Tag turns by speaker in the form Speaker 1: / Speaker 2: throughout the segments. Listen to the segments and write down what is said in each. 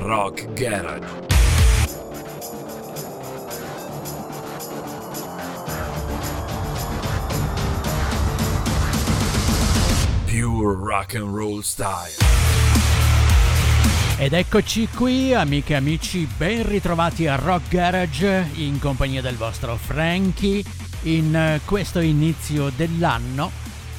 Speaker 1: Rock Garage. Pure rock and roll style.
Speaker 2: Ed eccoci qui, amiche e amici, ben ritrovati a Rock Garage in compagnia del vostro Frankie in eh, questo inizio dell'anno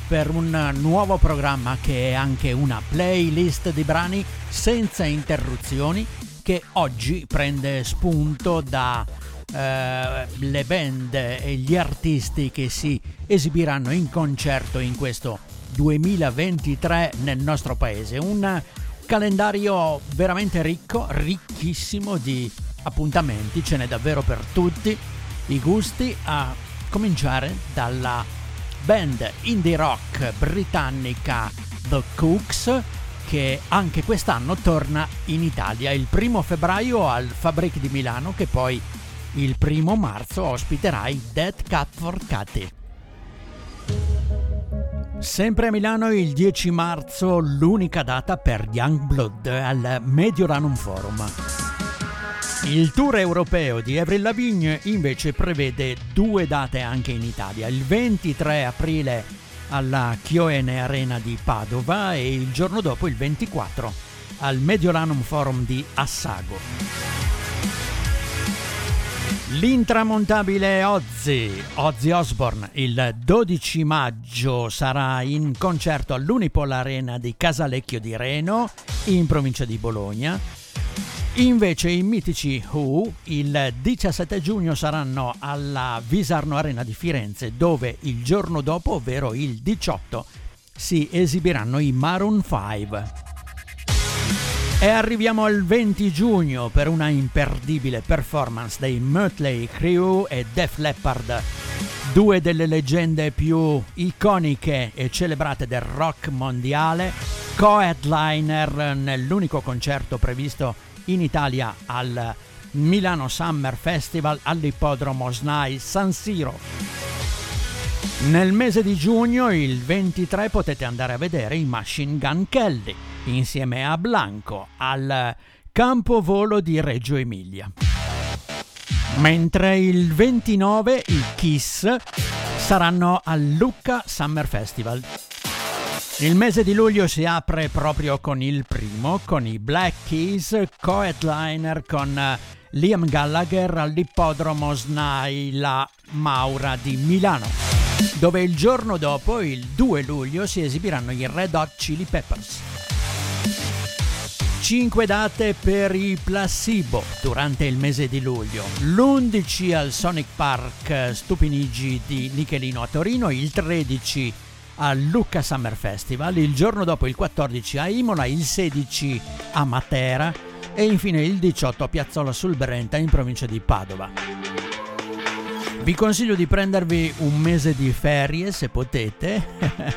Speaker 2: per un nuovo programma che è anche una playlist di brani senza interruzioni che oggi prende spunto da eh, le band e gli artisti che si esibiranno in concerto in questo 2023 nel nostro paese. Un calendario veramente ricco, ricchissimo di appuntamenti, ce n'è davvero per tutti i gusti, a cominciare dalla band indie rock britannica The Cooks che anche quest'anno torna in Italia il primo febbraio al Fabric di Milano che poi il primo marzo ospiterà i Dead Cat for Cathy. Sempre a Milano il 10 marzo l'unica data per Youngblood al Mediolanum Forum. Il tour europeo di Avril Lavigne invece prevede due date anche in Italia, il 23 aprile alla Chioene Arena di Padova e il giorno dopo il 24 al Mediolanum Forum di Assago. L'intramontabile Ozzy, Ozzy Osbourne, il 12 maggio sarà in concerto all'Unipol Arena di Casalecchio di Reno, in provincia di Bologna. Invece i mitici Who il 17 giugno saranno alla Visarno Arena di Firenze, dove il giorno dopo, ovvero il 18, si esibiranno i Maroon 5. E arriviamo al 20 giugno per una imperdibile performance dei Mötley Crue e Def Leppard, due delle leggende più iconiche e celebrate del rock mondiale, co-headliner nell'unico concerto previsto in Italia al Milano Summer Festival all'ippodromo SNAI San Siro. Nel mese di giugno, il 23, potete andare a vedere i Machine Gun Kelly insieme a Blanco al campo volo di Reggio Emilia. Mentre il 29 i Kiss saranno al Lucca Summer Festival. Il mese di luglio si apre proprio con il primo, con i Black Keys, co-headliner con Liam Gallagher all'ippodromo SNAI La Maura di Milano, dove il giorno dopo, il 2 luglio, si esibiranno i Red Hot Chili Peppers. 5 date per i Placebo durante il mese di luglio, l'11 al Sonic Park Stupinigi di Nichelino a Torino, il 13 al Lucca Summer Festival, il giorno dopo il 14 a Imola, il 16 a Matera e infine il 18 a Piazzola sul Brenta in provincia di Padova. Vi consiglio di prendervi un mese di ferie se potete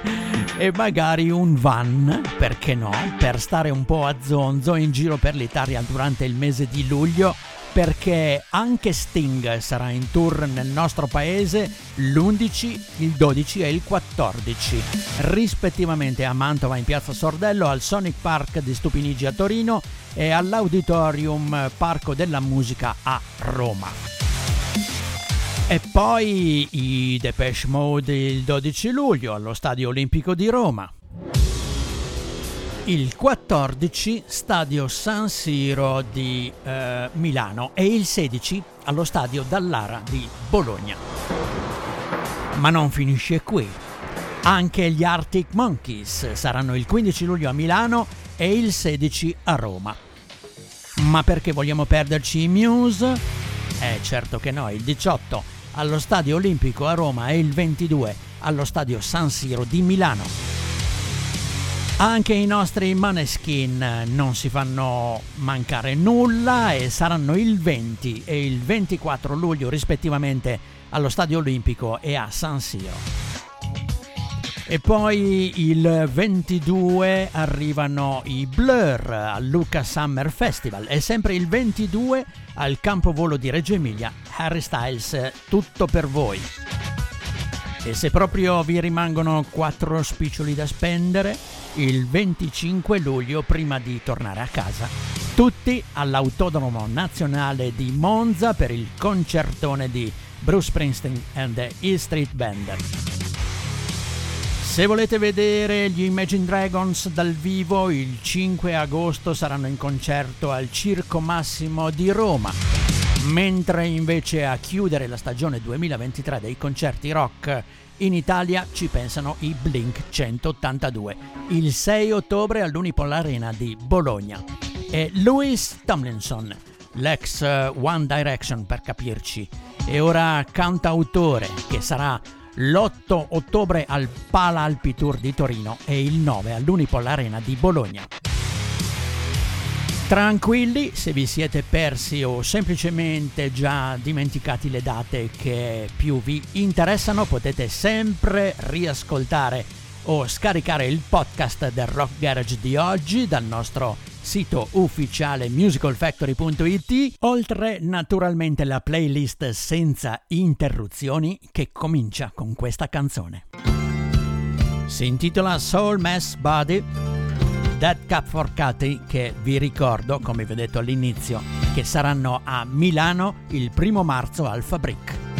Speaker 2: e magari un van, perché no, per stare un po' a zonzo in giro per l'Italia durante il mese di luglio perché anche Sting sarà in tour nel nostro paese l'11, il 12 e il 14, rispettivamente a Mantova in Piazza Sordello, al Sonic Park di Stupinigi a Torino e all'Auditorium Parco della Musica a Roma. E poi i Depeche Mode il 12 luglio allo Stadio Olimpico di Roma. Il 14 Stadio San Siro di eh, Milano e il 16 allo Stadio Dallara di Bologna. Ma non finisce qui. Anche gli Arctic Monkeys saranno il 15 luglio a Milano e il 16 a Roma. Ma perché vogliamo perderci i Muse? Eh certo che no, il 18 allo Stadio Olimpico a Roma e il 22 allo Stadio San Siro di Milano. Anche i nostri Maneskin non si fanno mancare nulla e saranno il 20 e il 24 luglio rispettivamente allo Stadio Olimpico e a San Siro. E poi il 22 arrivano i Blur al Luca Summer Festival e sempre il 22 al campo volo di Reggio Emilia Harry Styles tutto per voi. E se proprio vi rimangono quattro spiccioli da spendere, il 25 luglio prima di tornare a casa
Speaker 3: tutti all'Autodromo Nazionale di Monza per il concertone di Bruce Springsteen and the E Street Band. Se volete vedere gli Imagine Dragons dal vivo, il 5 agosto saranno in concerto al Circo Massimo di Roma, mentre invece a chiudere la stagione 2023 dei concerti rock in Italia ci pensano i Blink 182, il 6 ottobre all'Unipol Arena di Bologna. E Louis Tomlinson, l'ex eh, One Direction per capirci, e ora cantautore che sarà l'8 ottobre al Pala Alpi Tour di Torino e il 9 all'Unipol Arena di Bologna. Tranquilli, se vi siete persi o semplicemente già dimenticati le date che più vi interessano, potete sempre riascoltare o scaricare il podcast del Rock Garage di oggi dal nostro sito ufficiale musicalfactory.it, oltre naturalmente la playlist senza interruzioni che comincia con questa canzone. Si intitola Soul Mass Body Dead Cup for Cutty che vi ricordo, come vi ho detto all'inizio, che saranno a Milano il primo marzo al Fabric.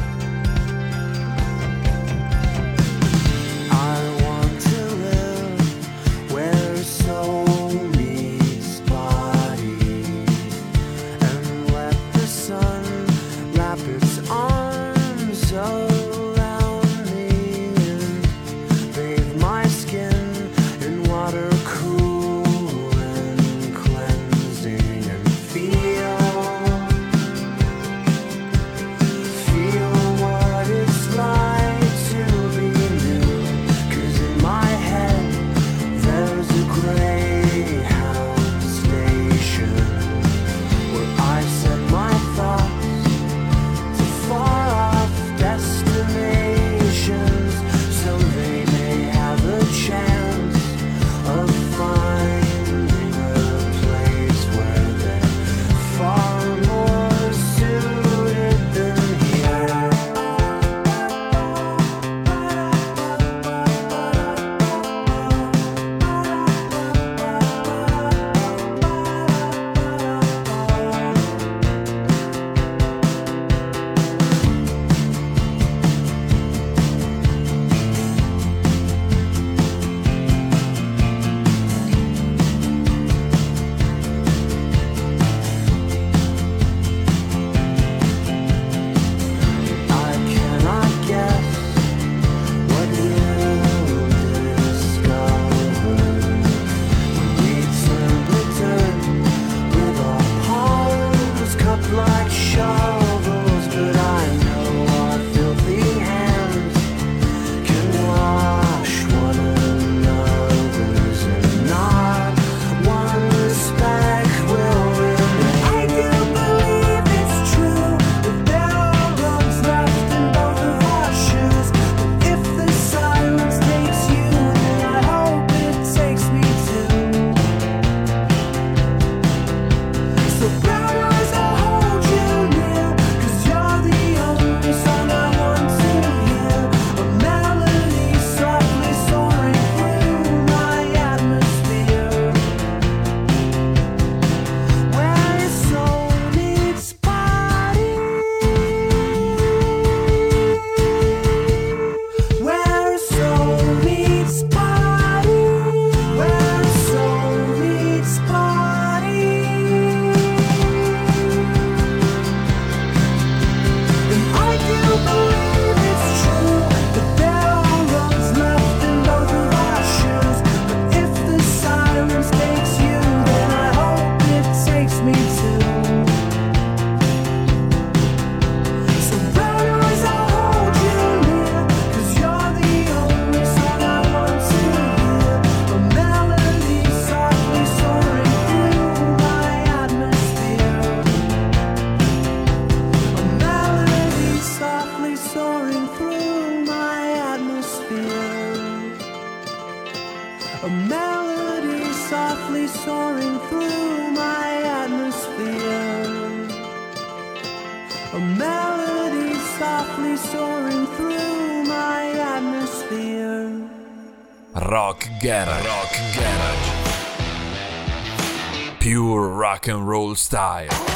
Speaker 1: style.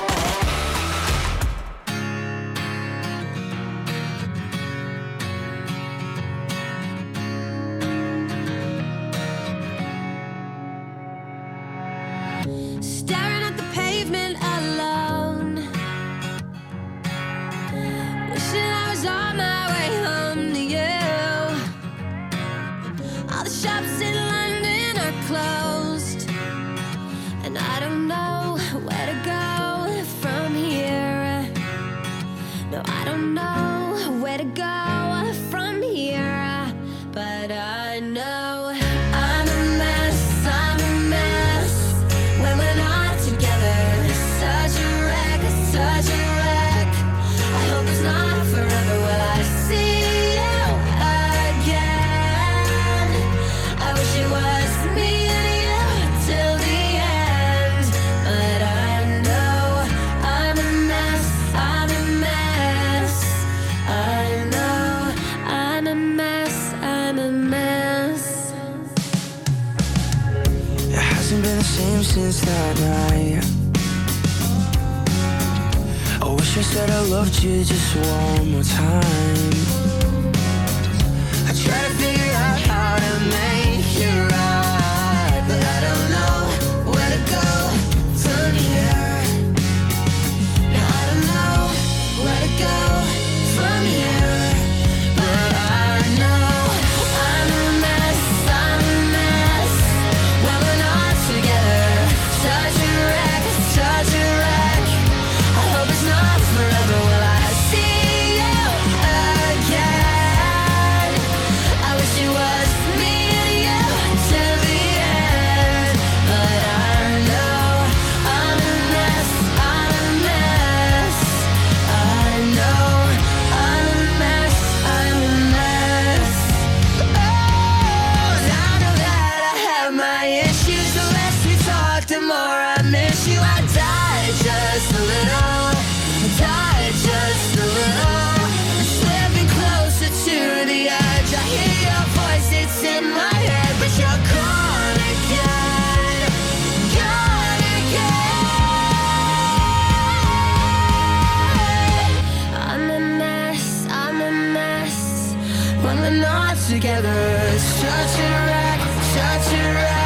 Speaker 4: when we're not together. It's such a wreck, such a wreck.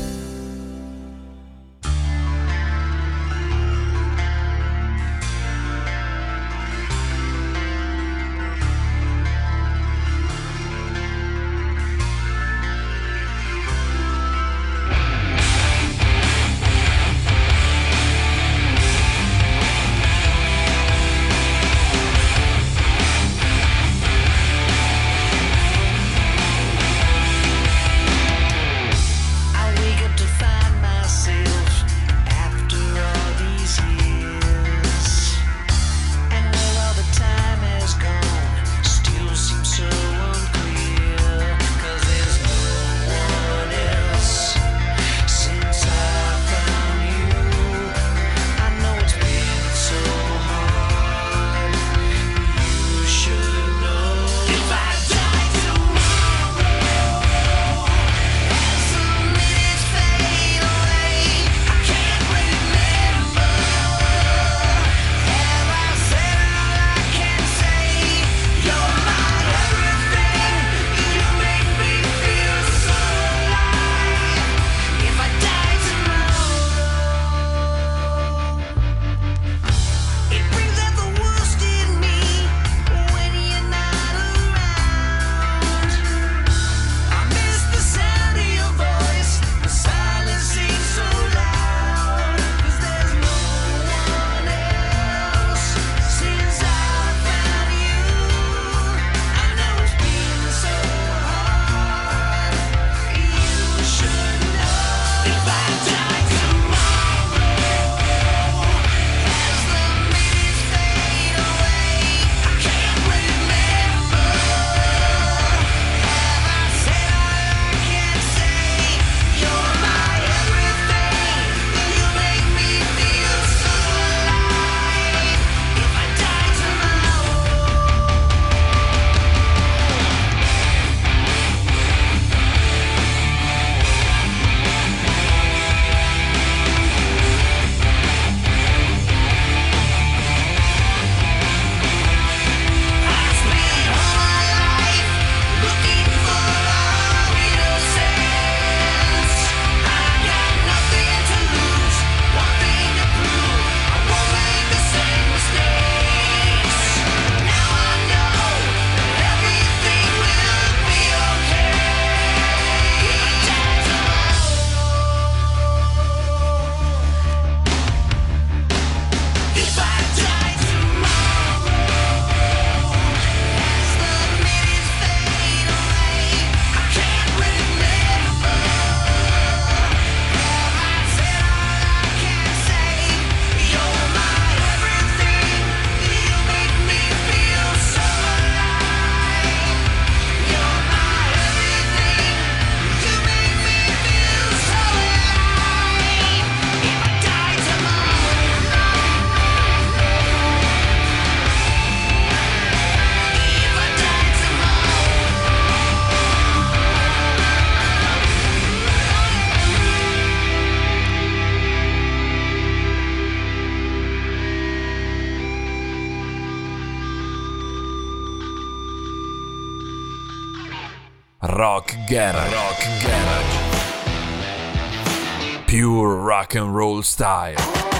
Speaker 5: rock and roll style.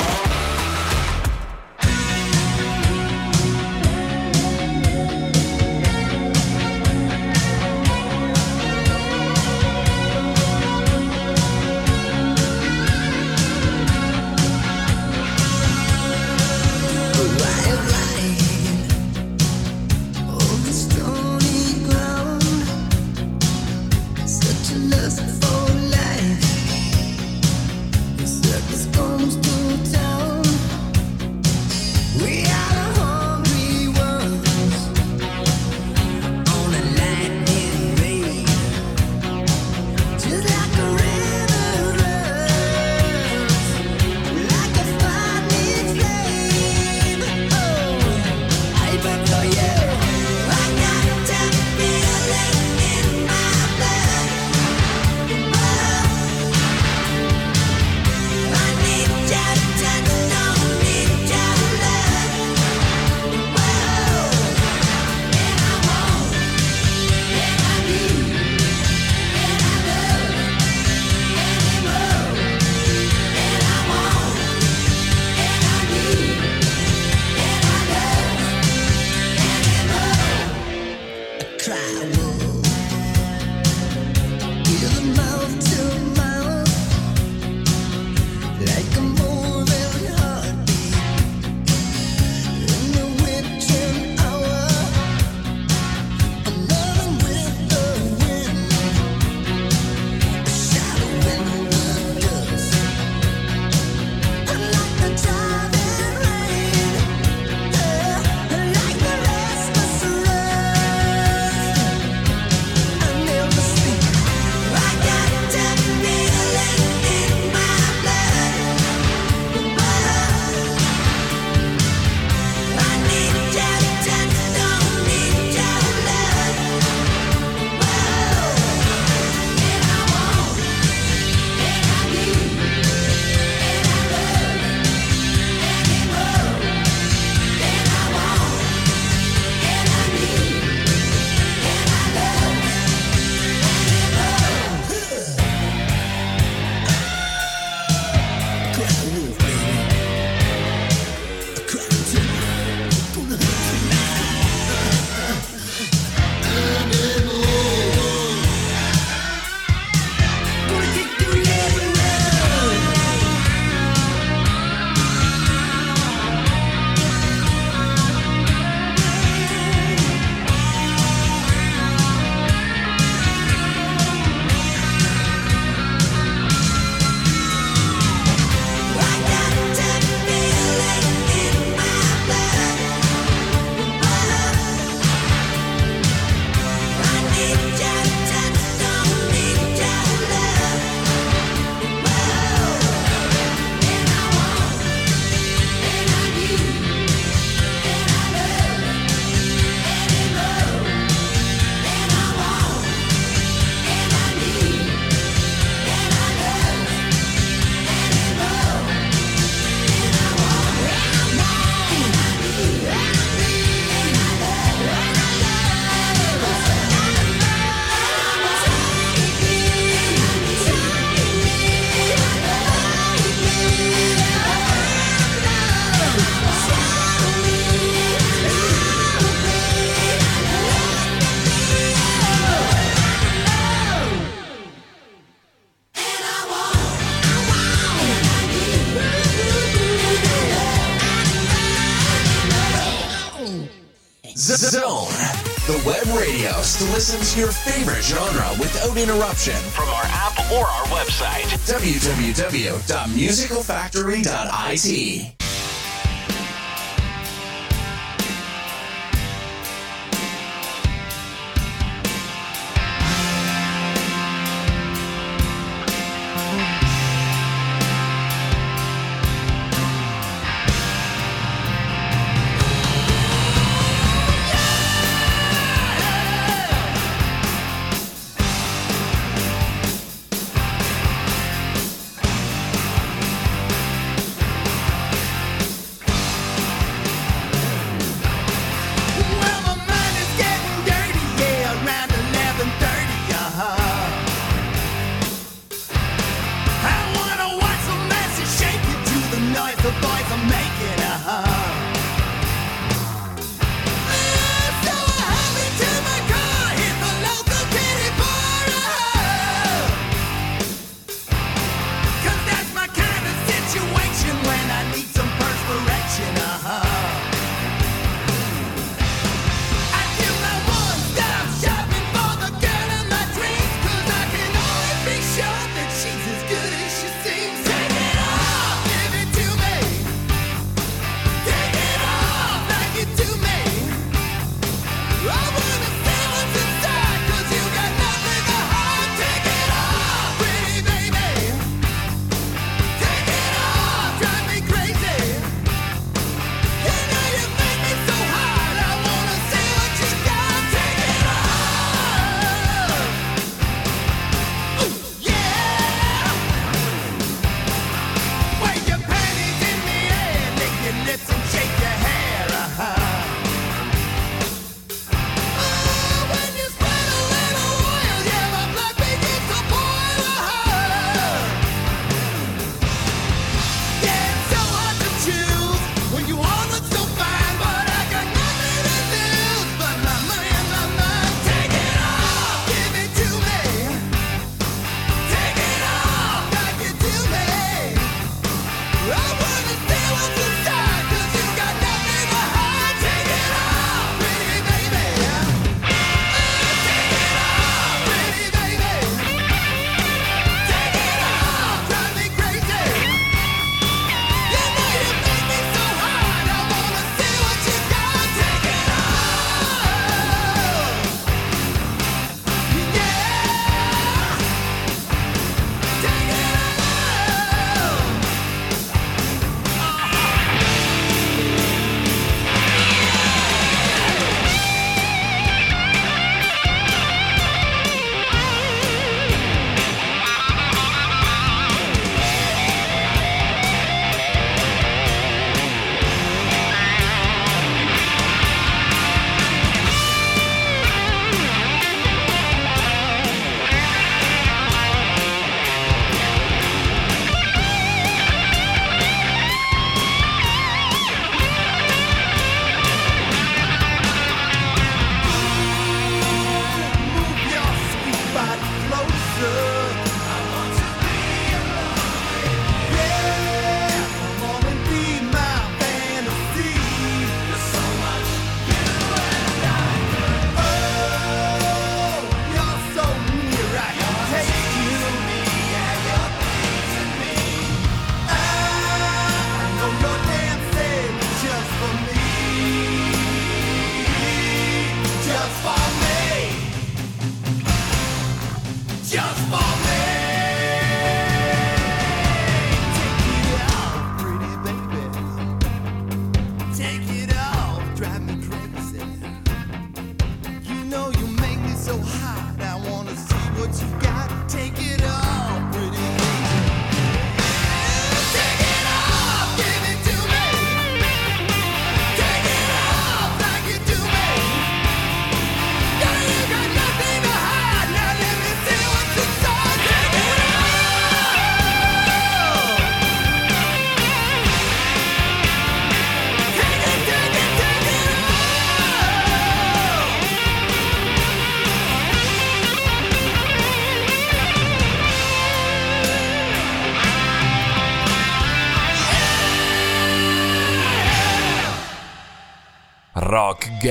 Speaker 6: Listen to your favorite genre without interruption
Speaker 7: From our app or our website.
Speaker 6: www.musicalfactory.it.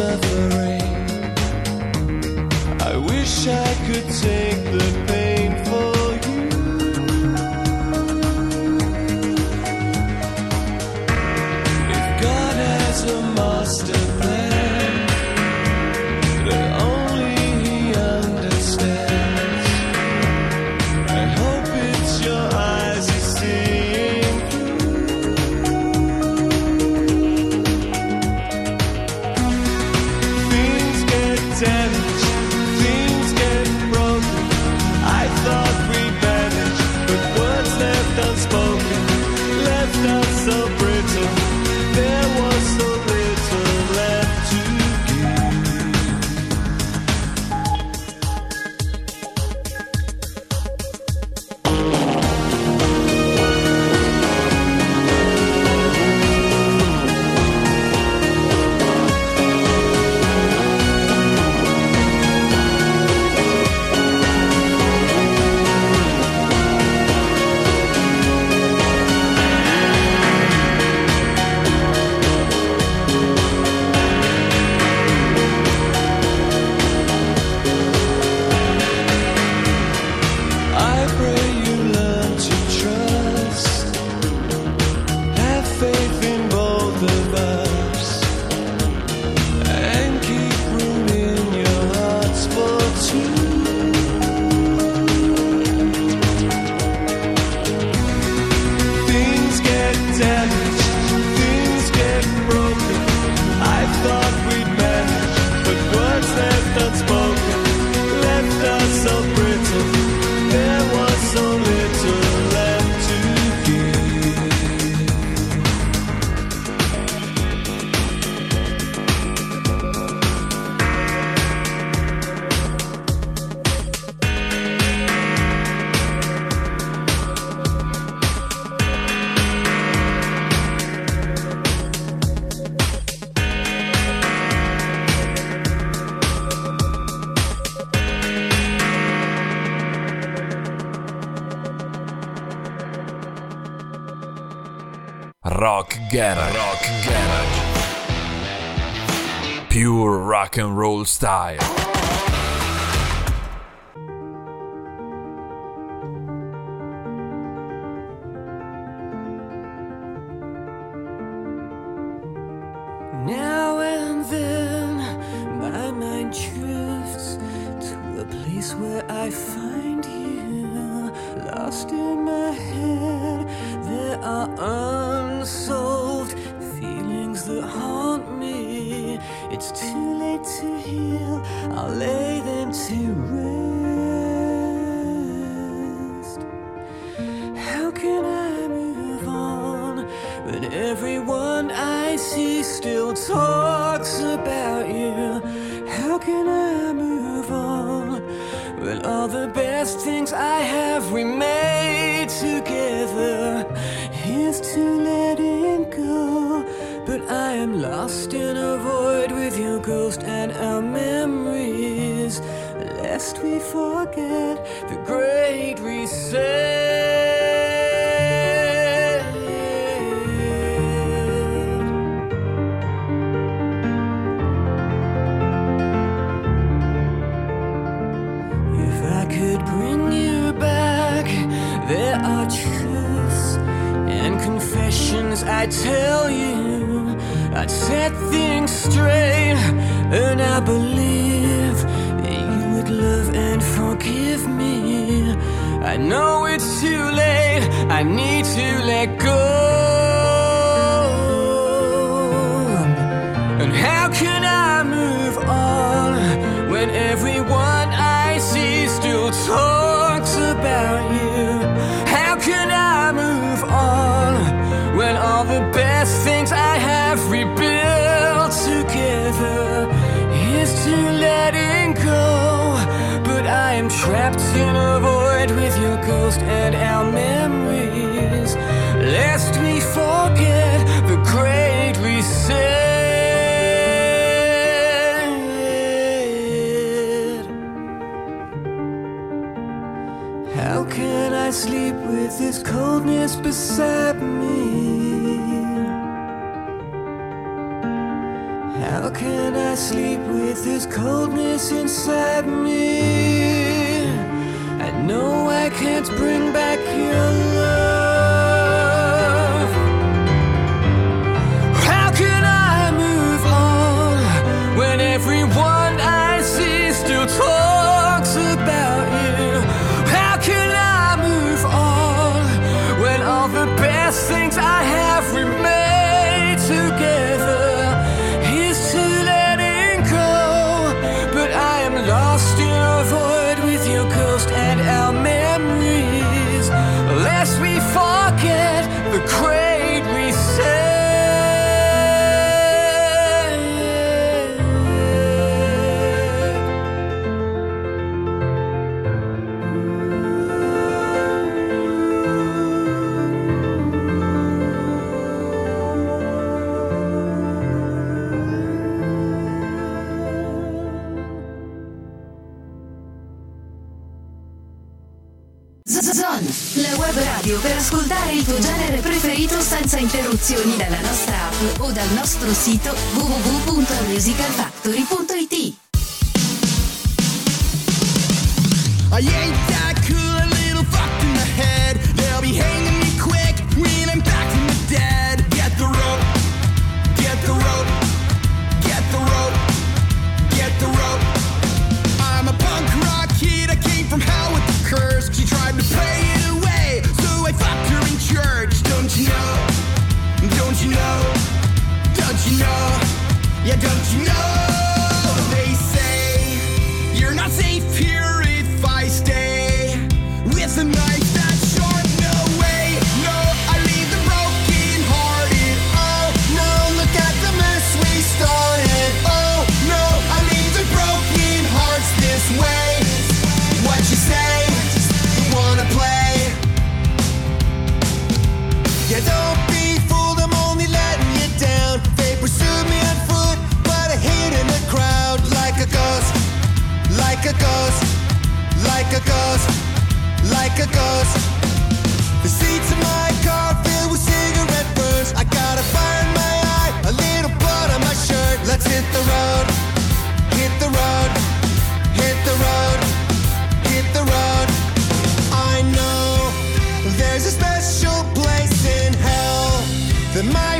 Speaker 8: suffering
Speaker 5: rock and roll style.
Speaker 1: ghost and our memories, lest we forget the great reset. If I could bring you back, there are truths and confessions I tell you set things straight, and I believe you would love and forgive me. I know it's too late, I need to let go. beside me. How can I sleep with this coldness inside me? I know I can't bring back your
Speaker 9: interruzioni dalla nostra app o dal nostro sito www.musicalfactory.it.
Speaker 10: like a ghost. The seats of my car filled with cigarette burns. I got a fire in my eye, a little blood on my shirt. Let's hit the road, hit the road, hit the road, hit the road. I know there's a special place in hell that my